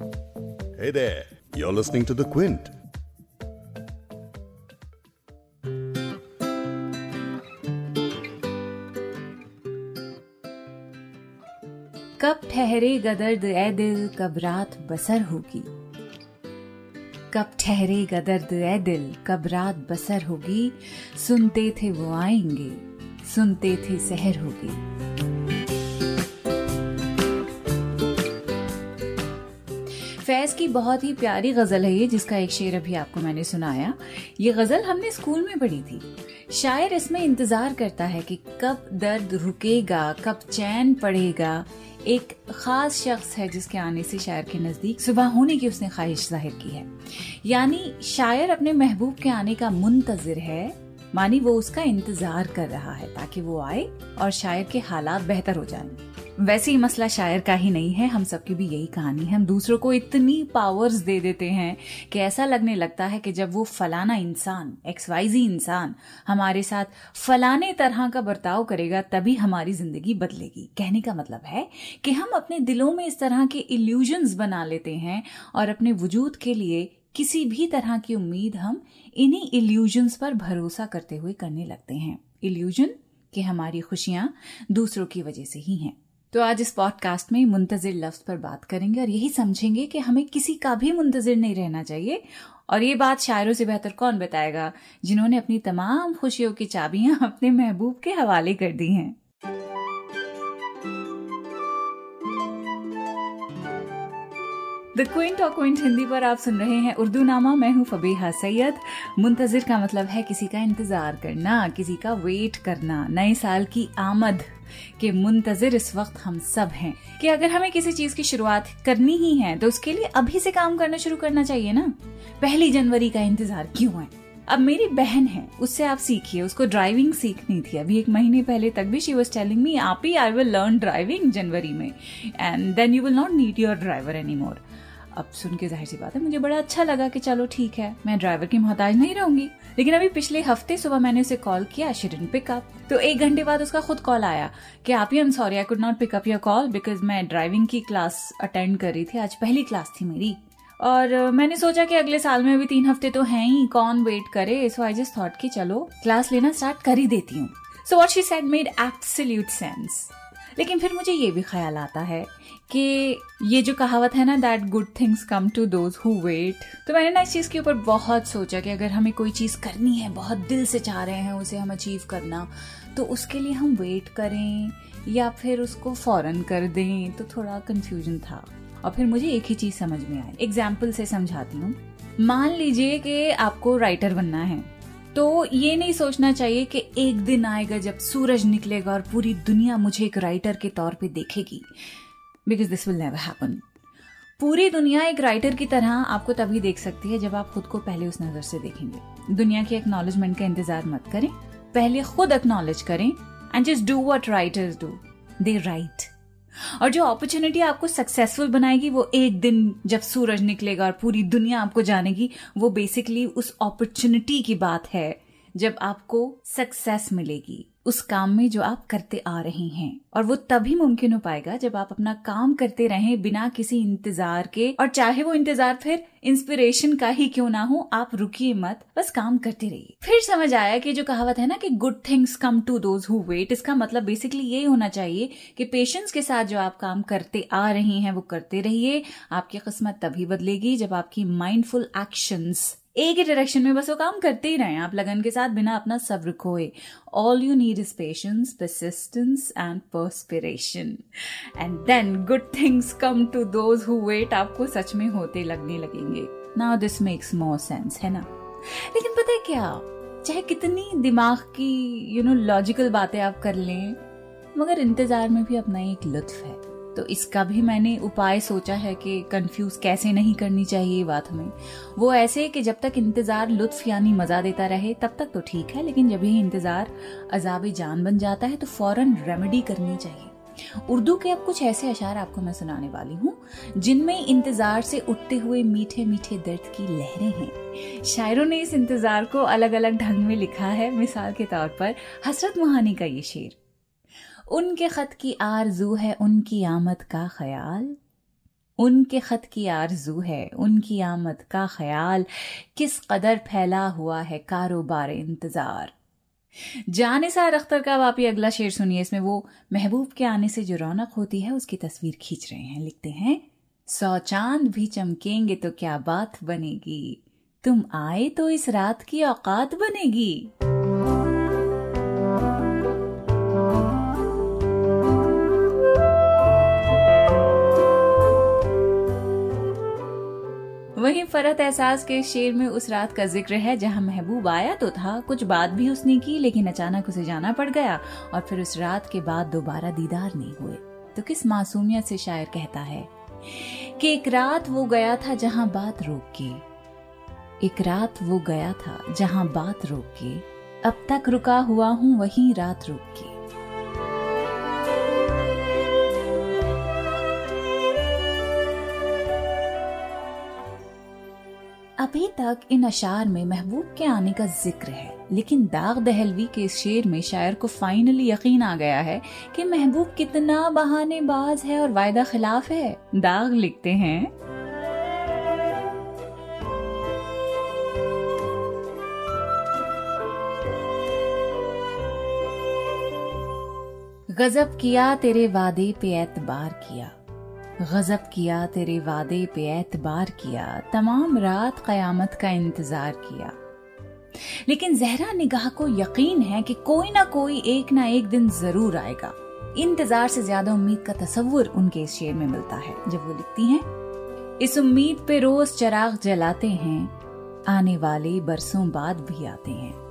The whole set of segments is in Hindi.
Hey there, you're listening to The Quint. कब ठहरे गदर्द ए दिल कब रात बसर होगी? कब ठहरे गदर्द ए दिल कब रात बसर होगी? सुनते थे वो आएँगे सुनते थे सहर होगी। फैज की बहुत ही प्यारी गज़ल है ये, जिसका एक शेर अभी आपको मैंने सुनाया। ये गज़ल हमने स्कूल में पढ़ी थी। शायर इसमें इंतज़ार करता है कि कब दर्द रुकेगा, कब चैन पड़ेगा। एक खास शख्स है जिसके आने से शायर के नज़दीक सुबह होने की उसने ख्वाहिश ज़ाहिर की है। यानी शायर अपने महबूब के आने का मुंतजर है। मानी वो उसका इंतज़ार कर रहा है ताकि वो आए और शायर के हालात बेहतर हो जाए। वैसे ही मसला शायर का ही नहीं है, हम सबकी भी यही कहानी है। हम दूसरों को इतनी पावर्स दे देते हैं कि ऐसा लगने लगता है कि जब वो फलाना इंसान एक्स वाइजी इंसान हमारे साथ फलाने तरह का बर्ताव करेगा, तभी हमारी ज़िंदगी बदलेगी। कहने का मतलब है कि हम अपने दिलों में इस तरह के इल्यूजन्स बना लेते हैं और अपने वजूद के लिए किसी भी तरह की उम्मीद हम इन्हीं इल्यूजन्स पर भरोसा करते हुए करने लगते हैं। इल्यूजन कि हमारी खुशियाँ दूसरों की वजह से ही हैं। तो आज इस पॉडकास्ट में मुंतजिर लफ्ज पर बात करेंगे और यही समझेंगे कि हमें किसी का भी मुंतजिर नहीं रहना चाहिए। और ये बात शायरों से बेहतर कौन बताएगा, जिन्होंने अपनी तमाम खुशियों की चाबियाँ अपने महबूब के हवाले कर दी हैं। द क्विंट और क्विंट हिंदी पर आप सुन रहे हैं उर्दू नामा मैं हूँ फबीहा सैयद। मुंतजिर का मतलब है किसी का इंतज़ार करना, किसी का वेट करना। नए साल की आमद। के मुंतजर इस वक्त हम सब हैं, कि अगर हमें किसी चीज़ की शुरुआत करनी ही है तो उसके लिए अभी से काम करना शुरू करना चाहिए ना। पहली जनवरी का इंतज़ार क्यों है? अब मेरी बहन है, उससे आप सीखिए, उसको ड्राइविंग सीखनी थी। अभी एक महीने पहले तक भी शी वॉज़ टेलिंग मी आप ही आई विल लर्न ड्राइविंग जनवरी में and then you will not need your driver any more अब सुन के ज़ाहिर सी बात है, मुझे बड़ा अच्छा लगा कि चलो ठीक है, मैं ड्राइवर की मोहताज नहीं रहूँगी। लेकिन अभी पिछले हफ़्ते सुबह मैंने उसे कॉल किया शी डिडंट पिक अप तो एक घंटे बाद उसका खुद कॉल आया कि आप ही am sorry I could not pick up your call because मैं ड्राइविंग की क्लास अटेंड कर रही थी, आज पहली क्लास थी मेरी। और मैंने सोचा कि अगले साल में अभी तीन हफ़्ते तो हैं ही, कौन वेट करे? सो आई जस्ट थॉट कि चलो क्लास लेना स्टार्ट कर ही देती हूँ। So what she said made absolute sense लेकिन फिर मुझे ये भी ख्याल आता है कि ये जो कहावत है ना that good things come to those who wait तो मैंने ना इस चीज़ के ऊपर बहुत सोचा कि अगर हमें कोई चीज़ करनी है, बहुत दिल से चाह रहे हैं उसे हम अचीव करना तो उसके लिए हम वेट करें या फिर उसको फ़ौरन कर दें तो थोड़ा कंफ्यूजन था। और फिर मुझे एक ही चीज़ समझ में आई। एग्ज़ाम्पल से समझाती हूँ। मान लीजिए कि आपको राइटर बनना है। तो ये नहीं सोचना चाहिए कि एक दिन आएगा जब सूरज निकलेगा और पूरी दुनिया मुझे एक राइटर के तौर पे देखेगी। Because this will never happen पूरी दुनिया एक राइटर की तरह आपको तभी देख सकती है जब आप खुद को पहले उस नज़र से देखेंगे। दुनिया के एक्नॉलेजमेंट का इंतज़ार मत करें। पहले खुद एक्नॉलेज करें and just do what writers do they write और जो अपॉर्चुनिटी आपको सक्सेसफुल बनाएगी, वो एक दिन जब सूरज निकलेगा और पूरी दुनिया आपको जानेगी, वो बेसिकली उस अपॉर्चुनिटी की बात है जब आपको सक्सेस मिलेगी। उस काम में जो आप करते आ रहे हैं। और वो तभी मुमकिन हो पाएगा जब आप अपना काम करते रहें बिना किसी इंतज़ार के। और चाहे वो इंतज़ार फिर इंस्पिरेशन का ही क्यों ना हो, आप रुकिए मत, बस काम करते रहिए। फिर समझ आया कि जो कहावत है ना कि good things come to those who wait इसका मतलब बेसिकली यही होना चाहिए कि पेशेंस के साथ जो आप काम करते आ रहे हैं, वो करते रहिए। आपकी किस्मत तभी बदलेगी जब आपकी माइंडफुल एक्शंस एक ही डायरेक्शन में बस वो काम करते ही रहे। आप लगन के साथ बिना अपना सब्र खोए all you need is patience persistence and perspiration and then good things come to those who wait आपको सच में होते लगने लगेंगे। Now this makes more sense है ना? लेकिन पता है क्या? चाहे कितनी दिमाग की यू नो लॉजिकल बातें आप कर लें, मगर इंतज़ार में भी अपना एक लुत्फ है। तो इसका भी मैंने उपाय सोचा है कि कंफ्यूज कैसे नहीं करनी चाहिए बात हमें। वो ऐसे कि जब तक इंतज़ार लुत्फ यानी मज़ा देता रहे, तब तक तो ठीक है, लेकिन जब ही इंतज़ार अजाब जान बन जाता है तो फ़ौरन रेमेडी करनी चाहिए। उर्दू के अब कुछ ऐसे अशार आपको मैं सुनाने वाली हूँ, जिनमें इंतज़ार से उठते हुए मीठे मीठे दर्द की लहरें हैं। शायरों ने इस इंतज़ार को अलग अलग ढंग में लिखा है, मिसाल के तौर पर हसरत मुहानी का ये शेर। उनके खत की आरज़ू है उनकी आमद का ख्याल। उनके खत की आरज़ू है उनकी आमद का ख्याल। किस कदर फैला हुआ है कारोबार इंतज़ार। जानिसार अख्तर का ये अगला शेर सुनिए, इसमें वो महबूब के आने से जो रौनक होती है, उसकी तस्वीर खींच रहे हैं, लिखते हैं, सौ चाँद भी चमकेंगे तो क्या बात बनेगी? तुम आए तो इस रात की औकात बनेगी? वहीं फरत एहसास के शेर में उस रात का ज़िक्र है जहाँ महबूब आया तो था। कुछ बात भी उसने की, लेकिन अचानक उसे जाना पड़ गया और फिर उस रात के बाद दोबारा दीदार नहीं हुए। तो किस मासूमियत से शायर कहता है कि एक रात वो गया था जहाँ बात रोक के एक रात वो गया था जहाँ बात रोक के अब तक रुका हुआ हूँ, वही रात रोक के अभी तक इन अशार में महबूब के आने का ज़िक्र है, लेकिन दाग दहलवी के इस शेर में शायर को फाइनली यकीन आ गया है कि महबूब कितना बहानेबाज है और वायदा खिलाफ है। दाग लिखते हैं। गजब किया तेरे वादे पे एतबार किया। गजब किया, तेरे वादे पे एतबार किया, तमाम रात कयामत का इंतज़ार किया। लेकिन जहरा निगाह को यकीन है कि कोई ना कोई एक ना एक दिन ज़रूर आएगा। इंतज़ार से ज़्यादा उम्मीद का तस्वुर उनके इस शेर में मिलता है। जब वो लिखती हैं, इस उम्मीद पे रोज चराग जलाते हैं, आने वाले बरसों बाद भी आते हैं।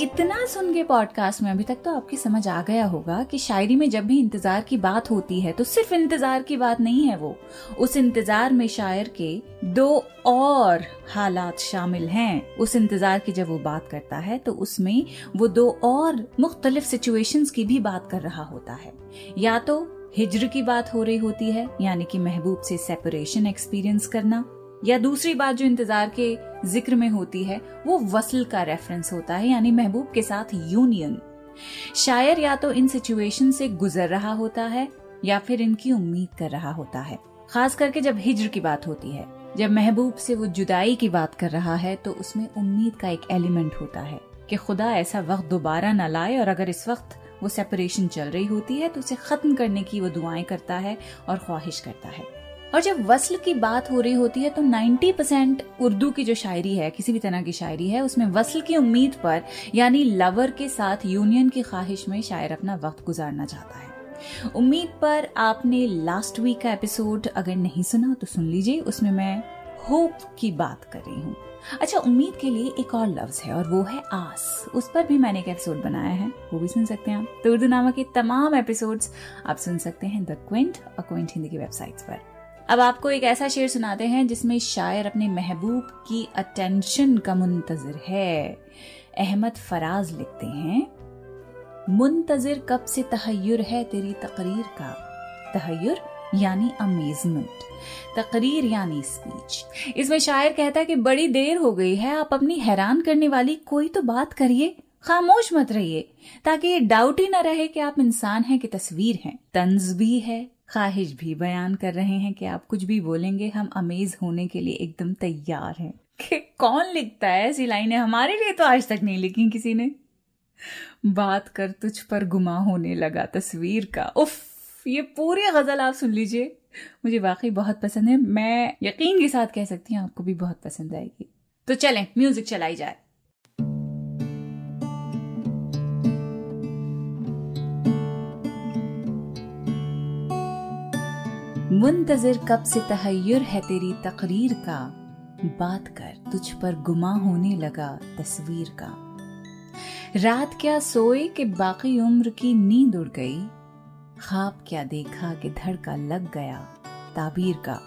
इतना सुन के पॉडकास्ट में अभी तक तो आपकी समझ आ गया होगा कि शायरी में जब भी इंतज़ार की बात होती है तो सिर्फ़ इंतज़ार की बात नहीं है वो। उस इंतज़ार में शायर के दो और हालात शामिल हैं। उस इंतज़ार की जब वो बात करता है तो उसमें वो दो और मुख्तलिफ़ सिचुएशंस की भी बात कर रहा होता है। या तो हिजर की बात हो रही होती है, यानी कि महबूब से सेपरेशन एक्सपीरियंस करना या दूसरी बात जो इंतज़ार के ज़िक्र में होती है, वो वसल का रेफरेंस होता है, यानी महबूब के साथ यूनियन शायर या तो इन सिचुएशन से गुजर रहा होता है, या फिर इनकी उम्मीद कर रहा होता है। खास करके जब हिजर की बात होती है। जब महबूब से वो जुदाई की बात कर रहा है तो उसमें उम्मीद का एक एलिमेंट होता है कि खुदा ऐसा वक्त दोबारा ना लाए और अगर इस वक्त वो सेपरेशन चल रही होती है तो उसे खत्म करने की वो दुआएँ करता है और ख्वाहिश करता है। और जब वसल की बात हो रही होती है तो 90 परसेंट उर्दू की जो शायरी है, किसी भी तरह की शायरी है, उसमें वसल की उम्मीद पर, यानी लवर के साथ यूनियन की ख्वाहिश में शायर अपना वक्त गुजारना चाहता है। उम्मीद पर आपने लास्ट वीक का एपिसोड अगर नहीं सुना तो सुन लीजिए, उसमें मैं होप की बात कर रही हूँ। अच्छा उम्मीद के लिए एक और लफ्ज है, और वो है आस। उस पर भी मैंने एक एपिसोड बनाया है, वो भी सुन सकते हैं आप। तो उर्दू नामा के तमाम एपिसोड्स आप सुन सकते हैं द क्विंट और क्विंट हिंदी की वेबसाइट्स पर। अब आपको एक ऐसा शेर सुनाते हैं जिसमें शायर अपने महबूब की अटेंशन का मुंतजर है। अहमद फराज लिखते हैं, मुंतजर कब से तहयर है तेरी तकरीर का? तहयर यानी अमेजमेंट तकरीर यानी स्पीच इसमें शायर कहता है कि बड़ी देर हो गई है, आप अपनी हैरान करने वाली कोई तो बात करिए, खामोश मत रहिए, ताकि ये डाउट ही ना रहे कि आप इंसान हैं कि तस्वीर हैं तंज भी है ख्वाहिश भी बयान कर रहे हैं कि आप कुछ भी बोलेंगे, हम अमेज होने के लिए एकदम तैयार हैं। कि कौन लिखता है ऐसी लाइनें? हमारे लिए तो आज तक नहीं लिखी किसी ने। बात कर तुझ पर गुमा होने लगा तस्वीर का। उफ, ये पूरी गज़ल आप सुन लीजिए। मुझे वाकई बहुत पसंद है। मैं यकीन के साथ कह सकती हूँ, आपको भी बहुत पसंद आएगी। तो चलें, म्यूज़िक चलाई जाए। मुंतजर कब से तहयर है तेरी तकरीर का। बात कर, तुझ पर गुमा होने लगा तस्वीर का। रात क्या सोए कि बाकी उम्र की नींद उड़ गई? खाब क्या देखा कि धड़का लग गया ताबीर का?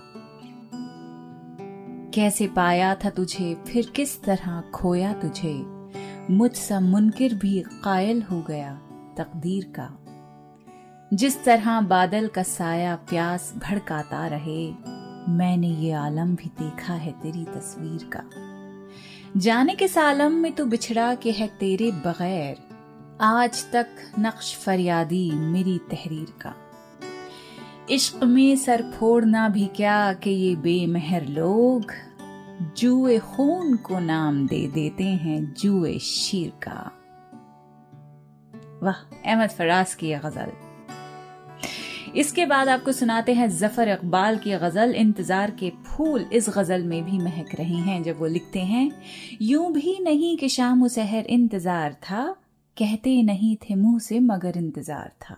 कैसे पाया था तुझे, फिर किस तरह खोया तुझे? मुझसा मुनकर भी कायल हो गया तकदीर का। जिस तरह बादल का साया प्यास भड़काता रहे, मैंने ये आलम भी देखा है तेरी तस्वीर का। जाने के सालम में तू बिछड़ा के है तेरे बगैर, आज तक नक्श फरियादी मेरी तहरीर का। इश्क में सर फोड़ना भी क्या कि ये बेमहर लोग जुए खून को नाम दे देते हैं जुए शीर का। वाह, अहमद फराज की गज़ल। इसके बाद आपको सुनाते हैं ज़फ़र इकबाल की गज़ल, इंतज़ार के फूल इस गज़ल में भी महक रहे हैं। जब वो लिखते हैं, यूँ भी नहीं कि शाम सहर इंतज़ार था, कहते नहीं थे मुँह से मगर इंतज़ार था।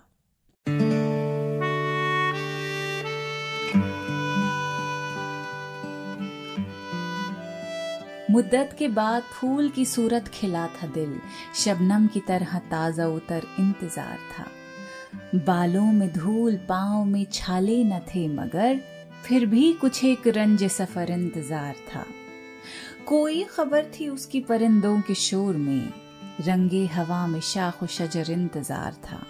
मुद्दत के बाद फूल की सूरत खिला था दिल, शबनम की तरह ताज़ा उतर इंतज़ार था। बालों में धूल पाओ में छाले न थे मगर फिर भी कुछ एक रंज सफ़र इंतज़ार था। कोई खबर थी उसकी परिंदों के शोर में? रंगे हवा में शाख शजर इंतज़ार था।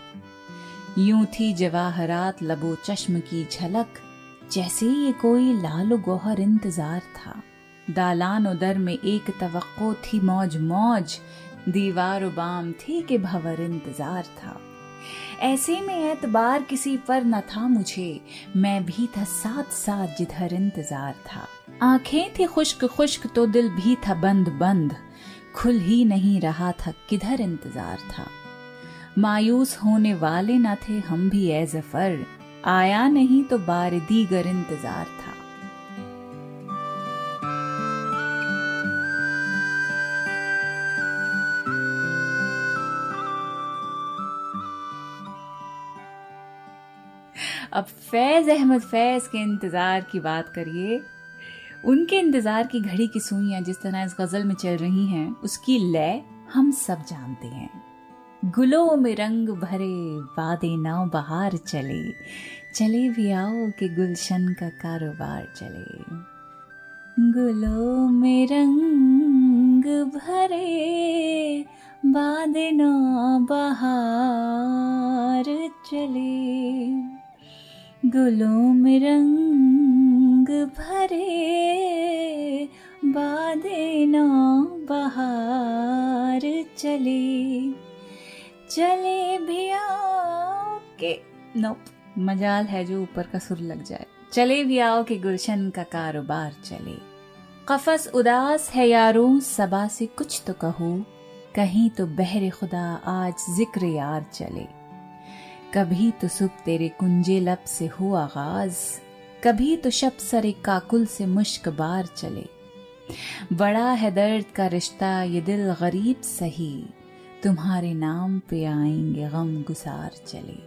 यूँ थी जवाहरात लबो चश्म की झलक, जैसे ये कोई लाल गोहर इंतज़ार था। दालान उदर में एक तवक्को थी मौज मौज दीवार बाम थी कि भवर इंतज़ार था। ऐसे में एतबार किसी पर न था मुझे। मैं भी था साथ साथ जिधर इंतज़ार था। आँखें थी खुश्क खुश्क तो दिल भी था बंद बंद खुल ही नहीं रहा था किधर इंतज़ार था। मायूस होने वाले न थे हम भी ए ज़फ़र। आया नहीं तो बार दीगर इंतज़ार था। अब फैज अहमद फैज के इंतज़ार की बात करिए। उनके इंतज़ार की घड़ी की सुइयाँ जिस तरह इस गज़ल में चल रही हैं, उसकी लय हम सब जानते हैं। गुलों में रंग भरे, वादे नाव बहार चले। चले भी आओ कि गुलशन का कारोबार चले। गुलों में रंग भरे बादे नाव बहार चले। गुलों में रंग भरे, बादे ना बहार चले। चले भी आओ के नो मजाल है जो ऊपर का सुर लग जाए। चले भी आओ कि गुलशन का कारोबार चले। कफस उदास है यारो, सबा से कुछ तो कहो। कहीं तो बहरे खुदा आज ज़िक्र यार चले। कभी तो सुख तेरे कुंजे लब से हो आगाज़, कभी तो शब सरे काकुल से मुश्क बार चले। बड़ा है दर्द का रिश्ता, ये दिल गरीब सही, तुम्हारे नाम पे आएँगे गम गुसार चले।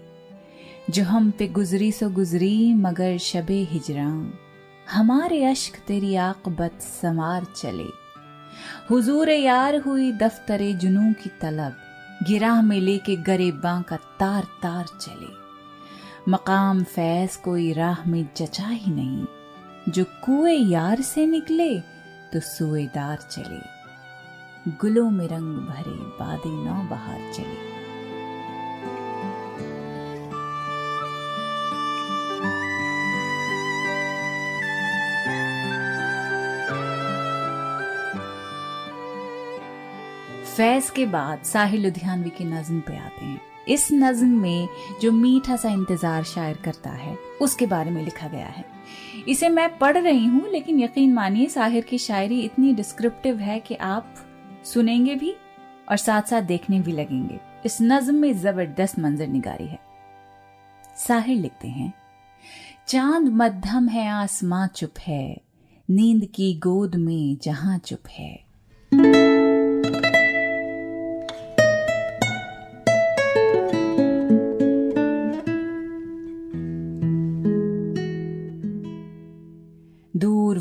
जो हम पे गुजरी सो गुजरी, मगर शबे हिजरा हमारे अश्क तेरी आकबत समार चले। हुजूर यार हुई दफ्तरे जुनू की तलब गिरा में लेके गरीबां का तार तार चले। मकाम फैज कोई राह में जचा ही नहीं। जो कुए यार से निकले तो सुएदार चले। गुलों में रंग भरे, बादे नौ बहार चले। फैज के बाद साहिल लुधियानवी की नज्म पे आते हैं। इस नज्म में जो मीठा सा इंतज़ार शायर करता है, उसके बारे में लिखा गया है। इसे मैं पढ़ रही हूँ, लेकिन यकीन मानिए साहिर की शायरी इतनी डिस्क्रिप्टिव है कि आप सुनेंगे भी और साथ साथ देखने भी लगेंगे। इस नज्म में ज़बरदस्त मंजर निगारी है। साहिर लिखते हैं, चाँद मध्यम है, आसमां चुप है, नींद की गोद में जहाँ चुप है।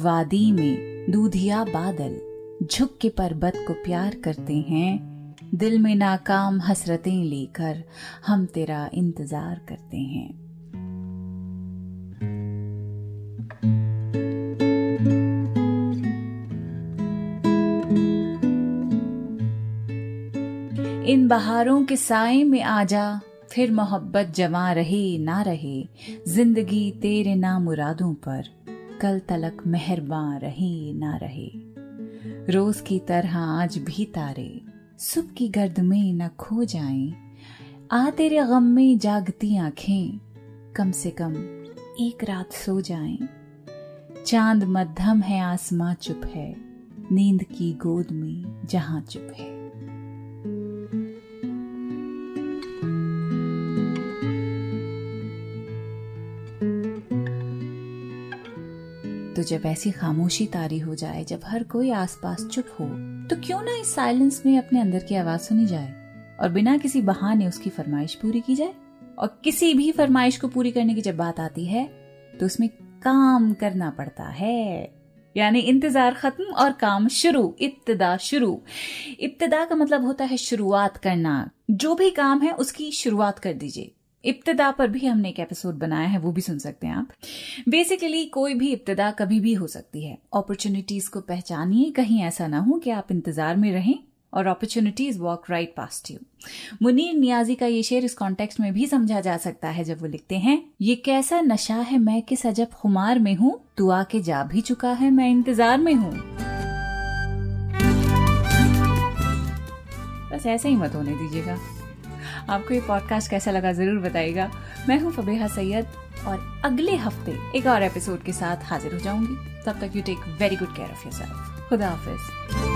वादी में दूधिया बादल झुक के पर्वत को प्यार करते हैं। दिल में नाकाम हसरतें लेकर हम तेरा इंतज़ार करते हैं। इन बहारों के साय में आजा फिर मोहब्बत जमा रहे ना रहे, ज़िंदगी तेरे ना मुरादों पर। कल तलक मेहरबान रहे ना रहे। रोज की तरह आज भी तारे, सुबह की गर्द में न खो जाएँ। आ तेरे गम में जागती आँखें, कम से कम एक रात सो जाएँ। चाँद मध्यम है, आसमां चुप है, नींद की गोद में जहाँ चुप है। तो जब ऐसी खामोशी तारी हो जाए, जब हर कोई आसपास चुप हो तो क्यों ना इस साइलेंस में अपने अंदर की आवाज़ सुनी जाए और बिना किसी बहाने उसकी फरमाइश पूरी की जाए। और किसी भी फरमाइश को पूरी करने की जब बात आती है तो उसमें काम करना पड़ता है। यानी इंतज़ार खत्म और काम शुरू, इब्तदा शुरू। इब्तदा का मतलब होता है शुरुआत करना। जो भी काम है, उसकी शुरुआत कर दीजिए। इब्तदा पर भी हमने एक एपिसोड बनाया है, वो भी सुन सकते हैं आप। बेसिकली कोई भी इब्तदा कभी भी हो सकती है। अपॉर्चुनिटीज़ को पहचानिए, कहीं ऐसा ना हो कि आप इंतज़ार में रहें और opportunities walk right past you Munir Niazi का ये शेर इस कॉन्टेक्स्ट में भी समझा जा सकता है जब वो लिखते हैं, ये कैसा नशा है, मैं किस अजब खुमार में हूँ? तू आके जा भी चुका है, मैं इंतज़ार में हूँ। बस ऐसे ही मत होने दीजिएगा। आपको ये पॉडकास्ट कैसा लगा ज़रूर बताइएगा। मैं हूँ फबेहा सैयद और अगले हफ़्ते एक और एपिसोड के साथ हाजिर हो जाऊँगी। तब तक you take very good care of yourself खुदा हाफिज।